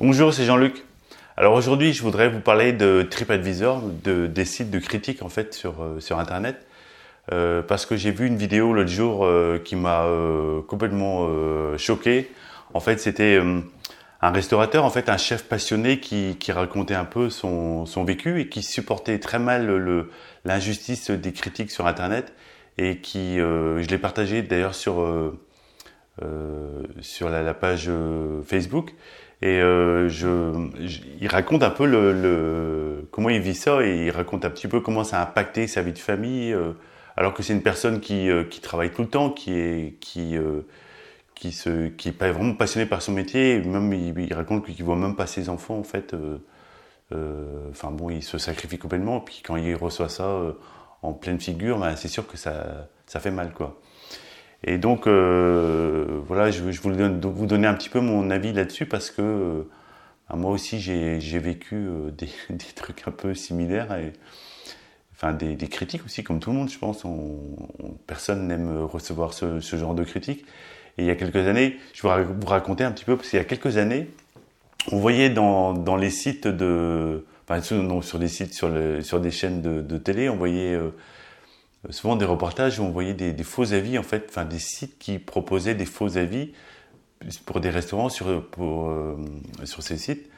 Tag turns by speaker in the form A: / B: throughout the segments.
A: Bonjour, c'est Jean-Luc. Alors aujourd'hui, je voudrais vous parler de TripAdvisor, de, des sites de critique en fait sur, euh, Internet. Euh, parce que j'ai vu une vidéo l'autre jour euh, qui m'a complètement choqué. En fait, c'était un restaurateur, en fait, un chef passionné qui, racontait un peu son, vécu et qui supportait très mal l'injustice des critiques sur Internet et qui, je l'ai partagé d'ailleurs sur la page Facebook. Et euh, il raconte un peu comment il vit ça et il raconte un petit peu comment ça a impacté sa vie de famille, euh, alors que c'est une personne qui, euh, qui travaille tout le temps, qui est, qui, qui, est pas vraiment passionné par son métier. Même il, raconte qu'il voit même pas ses enfants en fait. Enfin bon, il se sacrifie complètement. Et puis quand il reçoit ça en pleine figure, ben, c'est sûr que ça, ça fait mal quoi. Et donc, euh, voilà, je, je voulais vous donner un petit peu mon avis là-dessus parce que euh, moi aussi, j'ai vécu euh, des, trucs un peu similaires. Et, enfin, des, critiques aussi, comme tout le monde, je pense. On, on, personne n'aime recevoir ce, genre de critiques. Et il y a quelques années, je vais vous raconter un petit peu, parce qu'il y a quelques années, on voyait dans, les sites de... Enfin, non, sur des sites, sur, des chaînes de, de télé, on voyait... Euh, souvent des reportages où on voyait des, faux avis, en fait, enfin des sites qui proposaient des faux avis pour des restaurants sur, euh, sur ces sites.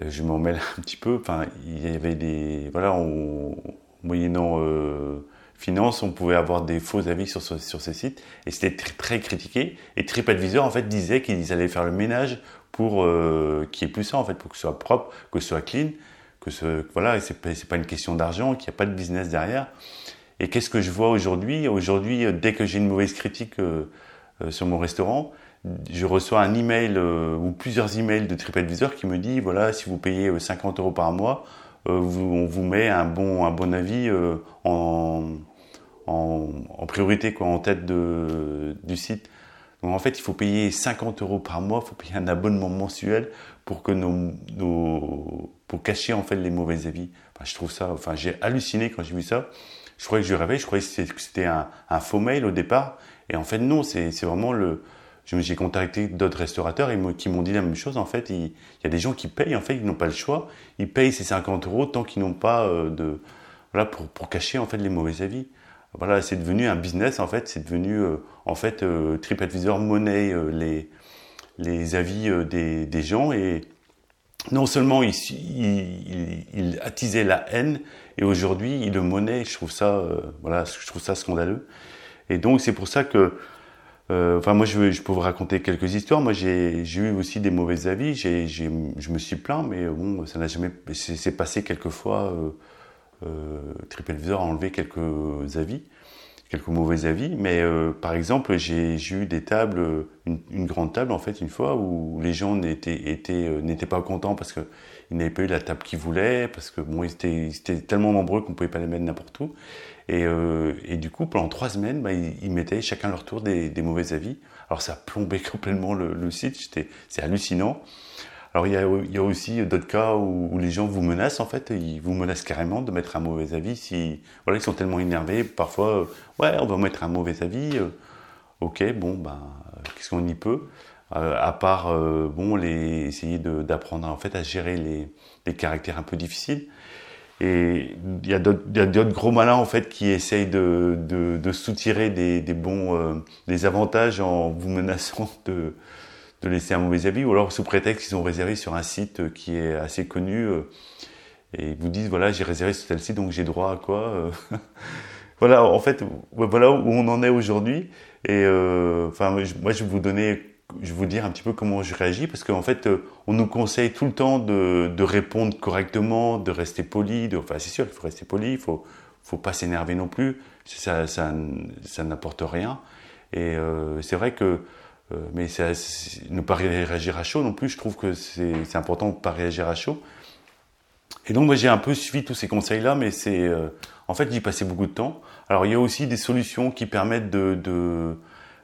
A: Euh, je m'en mêle un petit peu. Enfin, il y avait des. Voilà, on, moyennant euh, finance, on pouvait avoir des faux avis sur, sur ces sites et c'était très, critiqué. Et TripAdvisor, en fait, disait qu'ils allaient faire le ménage pour euh, qu'il n'y ait plus ça, en fait, pour que ce soit propre, que ce soit clean, que ce. Voilà, c'est pas, pas une question d'argent, qu'il n'y a pas de business derrière. Et qu'est-ce que je vois aujourd'hui? Aujourd'hui, euh, dès que j'ai une mauvaise critique euh, euh, sur mon restaurant, je reçois un email ou plusieurs emails de TripAdvisor qui me dit voilà, si vous payez 50 euros par mois, on vous met un bon, un bon avis en, en, priorité, quoi, en tête de, du site. Donc en fait, il faut payer 50 euros par mois, il faut payer un abonnement mensuel pour que nos pour cacher en fait les mauvais avis. Enfin, je trouve ça, enfin, j'ai halluciné quand j'ai vu ça je croyais que je rêvais, je croyais que c'était un, un, faux mail au départ. Et en fait, non, c'est vraiment le. J'ai contacté d'autres restaurateurs et qui m'ont dit la même chose. En fait, il, il, y a des gens qui payent, en fait, ils n'ont pas le choix. Ils payent ces 50 euros tant qu'ils n'ont pas euh, de. Voilà, pour, pour cacher, en fait, les mauvais avis. Voilà, c'est devenu un business, en fait. C'est devenu, euh, en fait, euh, TripAdvisor monnaie euh, les, les avis euh, des, des gens et non seulement il, il, attisait la haine, et aujourd'hui il le monnaie. Je trouve ça, euh, voilà, je trouve ça scandaleux. Et donc c'est pour ça que, euh, enfin moi je, je peux vous raconter quelques histoires. Moi j'ai eu aussi des mauvais avis. Je me suis plaint, mais bon, ça n'a jamais, c'est passé quelques fois. Euh, euh, a enlevé quelques avis quelques mauvais avis, mais euh, par exemple, j'ai eu des tables, une, une, grande table en fait, une fois où les gens n'étaient étaient, euh, pas contents parce qu'ils n'avaient pas eu la table qu'ils voulaient, parce que bon, ils étaient, tellement nombreux qu'on pouvait pas les mettre n'importe où. Et, euh, du coup, pendant trois semaines, bah, ils, ils, mettaient chacun leur tour des, des, mauvais avis. Alors ça plombait complètement le, le site, c'est hallucinant. Alors il y a, aussi d'autres cas où, les gens vous menacent en fait, ils vous menacent carrément de mettre un mauvais avis si voilà ils sont tellement énervés. Parfois euh, ouais on va mettre un mauvais avis euh, ok bon ben qu'est-ce qu'on y peut? Euh, à part bon les essayer d'apprendre en fait à gérer les, les, caractères un peu difficiles. Et il y a d'autres gros malins en fait qui essayent de, de, de soutirer des, des bons des avantages en vous menaçant de de laisser un mauvais avis, ou alors sous prétexte qu'ils ont réservé sur un site qui est assez connu, euh, et ils vous disent, voilà, j'ai réservé sur tel site, donc j'ai droit à quoi euh. Voilà, en fait, voilà où on en est aujourd'hui. Et euh, enfin, moi, je vais vous donner, je vais vous dire un petit peu comment je réagis, parce qu'en fait, on nous conseille tout le temps de, de répondre correctement, de rester poli. De, enfin, c'est sûr, il faut rester poli, il faut, faut pas s'énerver non plus. Ça, ça, ça n'apporte rien. Et euh, c'est vrai que euh, mais ça, ne pas réagir à chaud non plus, je trouve que c'est important de ne pas réagir à chaud. Et donc moi j'ai un peu suivi tous ces conseils-là, mais c'est euh, en fait j'y passais beaucoup de temps. Alors il y a aussi des solutions qui permettent de,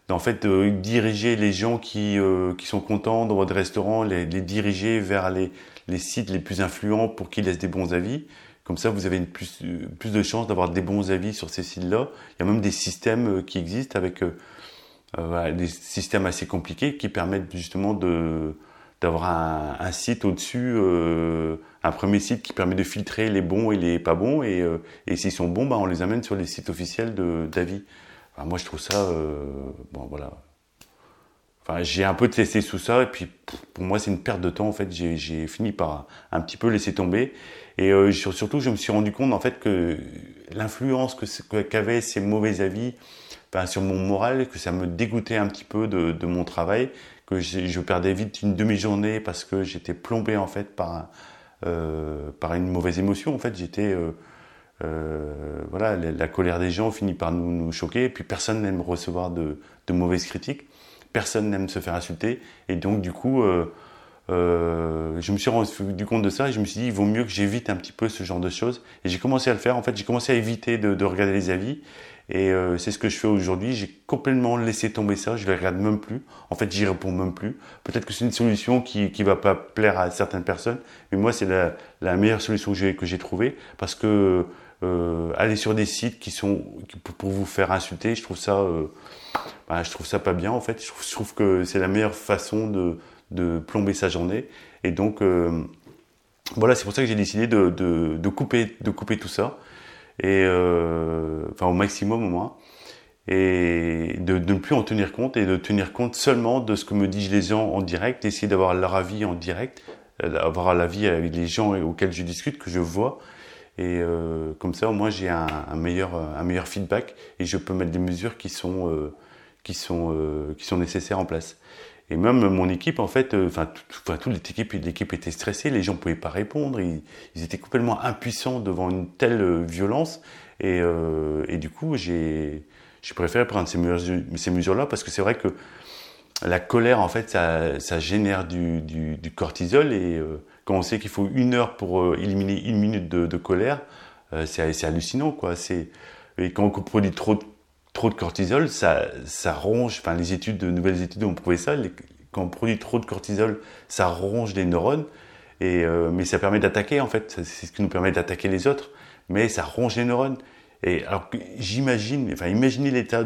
A: en fait diriger les gens qui euh, qui sont contents dans votre restaurant, les, les diriger vers les, sites les plus influents pour qu'ils laissent des bons avis. Comme ça vous avez plus de chances d'avoir des bons avis sur ces sites-là. Il y a même des systèmes qui existent avec euh, voilà, des systèmes assez compliqués qui permettent justement de, d'avoir un, un, site au-dessus, euh, un premier site qui permet de filtrer les bons et les pas bons, et, euh, et s'ils sont bons, bah, on les amène sur les sites officiels d'avis. Enfin, moi, je trouve ça, euh, bon, voilà. Enfin, j'ai un peu testé tout ça, et puis pour moi, c'est une perte de temps. En fait, j'ai fini par un petit peu laisser tomber, et euh, surtout, je me suis rendu compte en fait que l'influence qu'avaient ces mauvais avis sur mon moral, que ça me dégoûtait un petit peu de, mon travail, que je perdais vite une demi-journée parce que j'étais plombé en fait par euh, par une mauvaise émotion. En fait, j'étais euh, euh, voilà, la, colère des gens finit par nous, nous choquer. Et puis personne n'aime recevoir de, de, mauvaises critiques, personne n'aime se faire insulter. Et donc du coup, je me suis rendu compte de ça et je me suis dit, il vaut mieux que j'évite un petit peu ce genre de choses. Et j'ai commencé à le faire. En fait, j'ai commencé à éviter de regarder les avis et euh, c'est ce que je fais aujourd'hui. J'ai complètement laissé tomber ça. Je les regarde même plus. En fait, j'y réponds même plus. Peut-être que c'est une solution qui qui va pas plaire à certaines personnes, mais moi, c'est la, meilleure solution que j'ai trouvée parce que euh, aller sur des sites qui sont pour vous faire insulter, je trouve ça, euh, bah, je trouve ça pas bien en fait. Je trouve, que c'est la meilleure façon de de plomber sa journée. Et donc voilà, c'est pour ça que j'ai décidé de, de couper de couper tout ça et euh, enfin au maximum au moins, et de, ne plus en tenir compte et de tenir compte seulement de ce que me disent les gens en direct, essayer d'avoir leur avis en direct, euh, avoir l'avis avec les gens auxquels je discute, que je vois, et euh, comme ça au moins j'ai un, meilleur un meilleur feedback et je peux mettre des mesures qui sont qui sont qui sont nécessaires en place. Et même mon équipe, en fait, euh, enfin, toute l'équipe, l'équipe était stressée, les gens pouvaient pas répondre, ils, étaient complètement impuissants devant une telle euh, violence. Et, euh, et du coup, j'ai, j'ai préféré prendre ces mesures, ces mesures-là parce que c'est vrai que la colère, en fait, ça, génère du, cortisol et quand on sait qu'il faut une heure pour éliminer une minute de, colère, c'est, c'est hallucinant, quoi. C'est et quand on produit trop de trop de cortisol, ça, ça ronge, enfin les études, de nouvelles études ont prouvé ça, quand on produit trop de cortisol, ça ronge les neurones, et, euh, mais ça permet d'attaquer en fait, c'est ce qui nous permet d'attaquer les autres, mais ça ronge les neurones. Et alors j'imagine, enfin imaginez l'état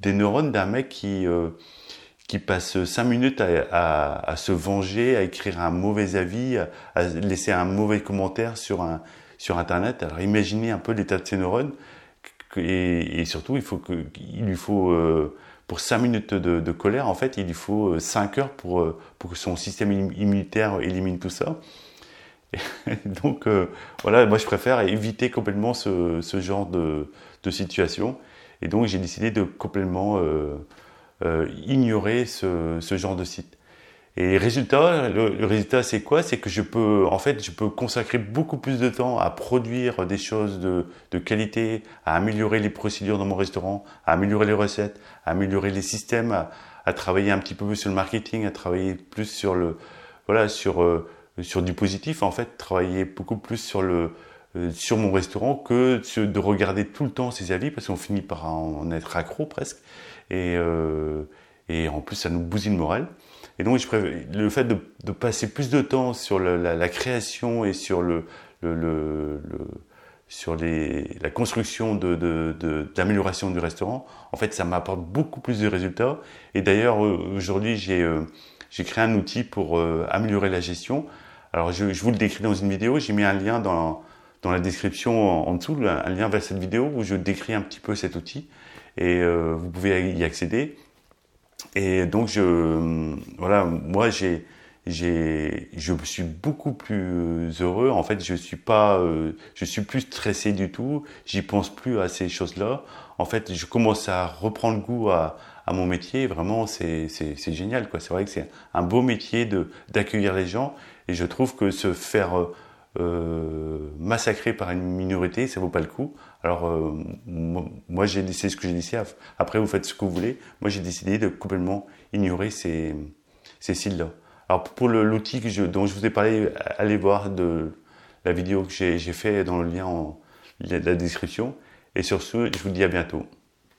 A: des neurones d'un mec qui, euh, qui passe cinq minutes à, à, se venger, à écrire un mauvais avis, à, à laisser un mauvais commentaire sur, un, sur Internet. Alors imaginez un peu l'état de ces neurones. Et, surtout, il faut que, il lui faut euh, pour 5 minutes de, de, colère, en fait, il lui faut 5 euh, heures pour, euh, pour que son système immunitaire élimine tout ça. Donc euh, voilà, moi je préfère éviter complètement ce, ce genre de, de, situation. Et donc j'ai décidé de complètement euh, euh, ignorer ce, ce, genre de site. Et résultat, le, résultat c'est quoi? C'est que je peux, en fait, je peux consacrer beaucoup plus de temps à produire des choses de, de, qualité, à améliorer les procédures dans mon restaurant, à améliorer les recettes, à améliorer les systèmes, à, à travailler un petit peu plus sur le marketing, à travailler plus sur le, voilà, sur euh, sur du positif en fait, travailler beaucoup plus sur le euh, sur mon restaurant que de regarder tout le temps ses avis parce qu'on finit par en être accro presque. Et euh, et en plus ça nous bousille le moral. Et donc, le fait de, passer plus de temps sur la, création et sur la construction d'amélioration du restaurant, en fait, ça m'apporte beaucoup plus de résultats. Et d'ailleurs, aujourd'hui, j'ai, euh, j'ai créé un outil pour euh, améliorer la gestion. Alors, je, vous le décris dans une vidéo. J'ai mis un lien dans, la description en, dessous, un lien vers cette vidéo où je décris un petit peu cet outil. Et euh, vous pouvez y accéder. Et donc, je, voilà, moi, j'ai, j'ai, je suis beaucoup plus heureux. En fait, je suis pas, euh, je suis plus stressé du tout. J'y pense plus à ces choses-là. En fait, je commence à reprendre goût à, à mon métier. Vraiment, c'est, c'est, c'est génial, quoi. C'est vrai que c'est un beau métier de, d'accueillir les gens. Et je trouve que se faire euh, massacrer par une minorité, ça vaut pas le coup. Alors euh, moi, j'ai décidé ce que j'ai décidé. Après, vous faites ce que vous voulez. Moi, j'ai décidé de complètement ignorer ces, ces sites-là. Alors pour l'outil dont je vous ai parlé, allez voir la vidéo que j'ai fait dans le lien en la description. Et sur ce, je vous dis à bientôt.